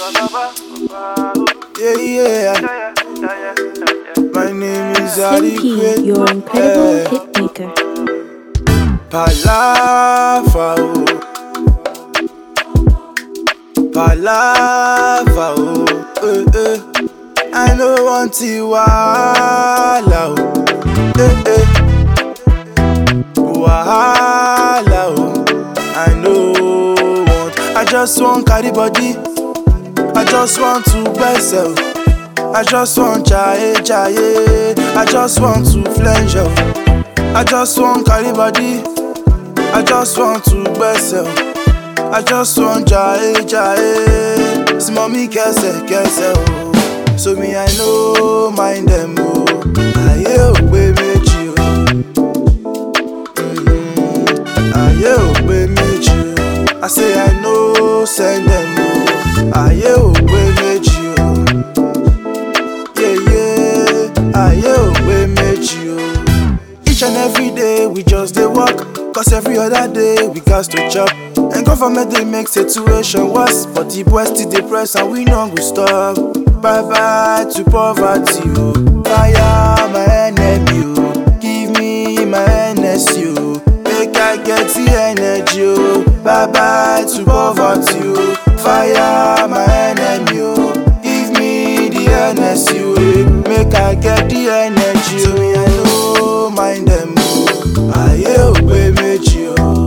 Yeah, yeah. My name is Adequate. your incredible Yeah. hit maker. Palava, oh. Palava, oh. Eh, eh. I know want to wahala, oh. Eh, eh. Wahala, oh. I know want. I just want carry body. I just want to you. I just want jaye jaye. I just want to flange you. I just want carry body. I just want to you. I just want jaye jaye. See mommy kese kese oh. So me I know mind them oh. Aye o pe meji o. Mm, Aye o pe meji o. I say I know send them Aye o pe meji o. Aye o pe meji o. Each and every day we just dey work Cause every other day we got to chop And government dey make situation worse But the boys still dey press and we no go stop Bye bye to poverty oh. Fire my enemy. Give me my NSU oh. Make I get the energy. Bye bye to poverty oh. Fire my enemy oh. Give me the NSU eh. Make I get the energy oh. So me I no mind them oh. Ayé ò pé méjì o.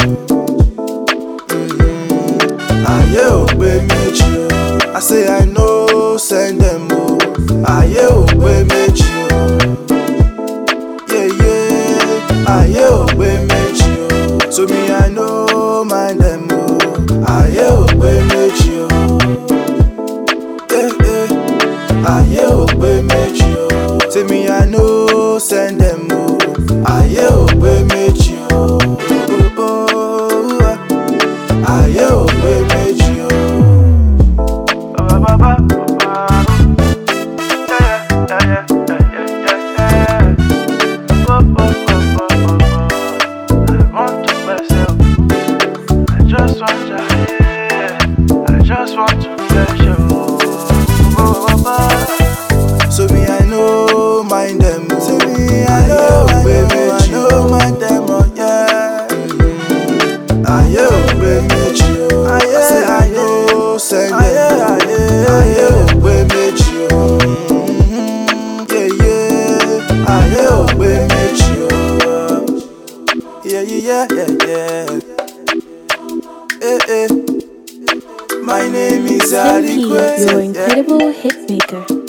Ayé ò pé o. I say I no send them o. Ayé ò pé méjì o. Ayé ò pé méjì o. So me I Ayé ò pé. Say me I no send them o. Ayé ò pé méjì So me I no mind them. Say me I know pé méjì o. I mind them oh yeah. Mm. Ò pé méjì o. I say I send them. Ayé ò pé méjì o. Mhm. Yeah yeah. Pé méjì o. Yeah yeah yeah yeah yeah. Eh eh. My name is Slim P, your incredible hit maker.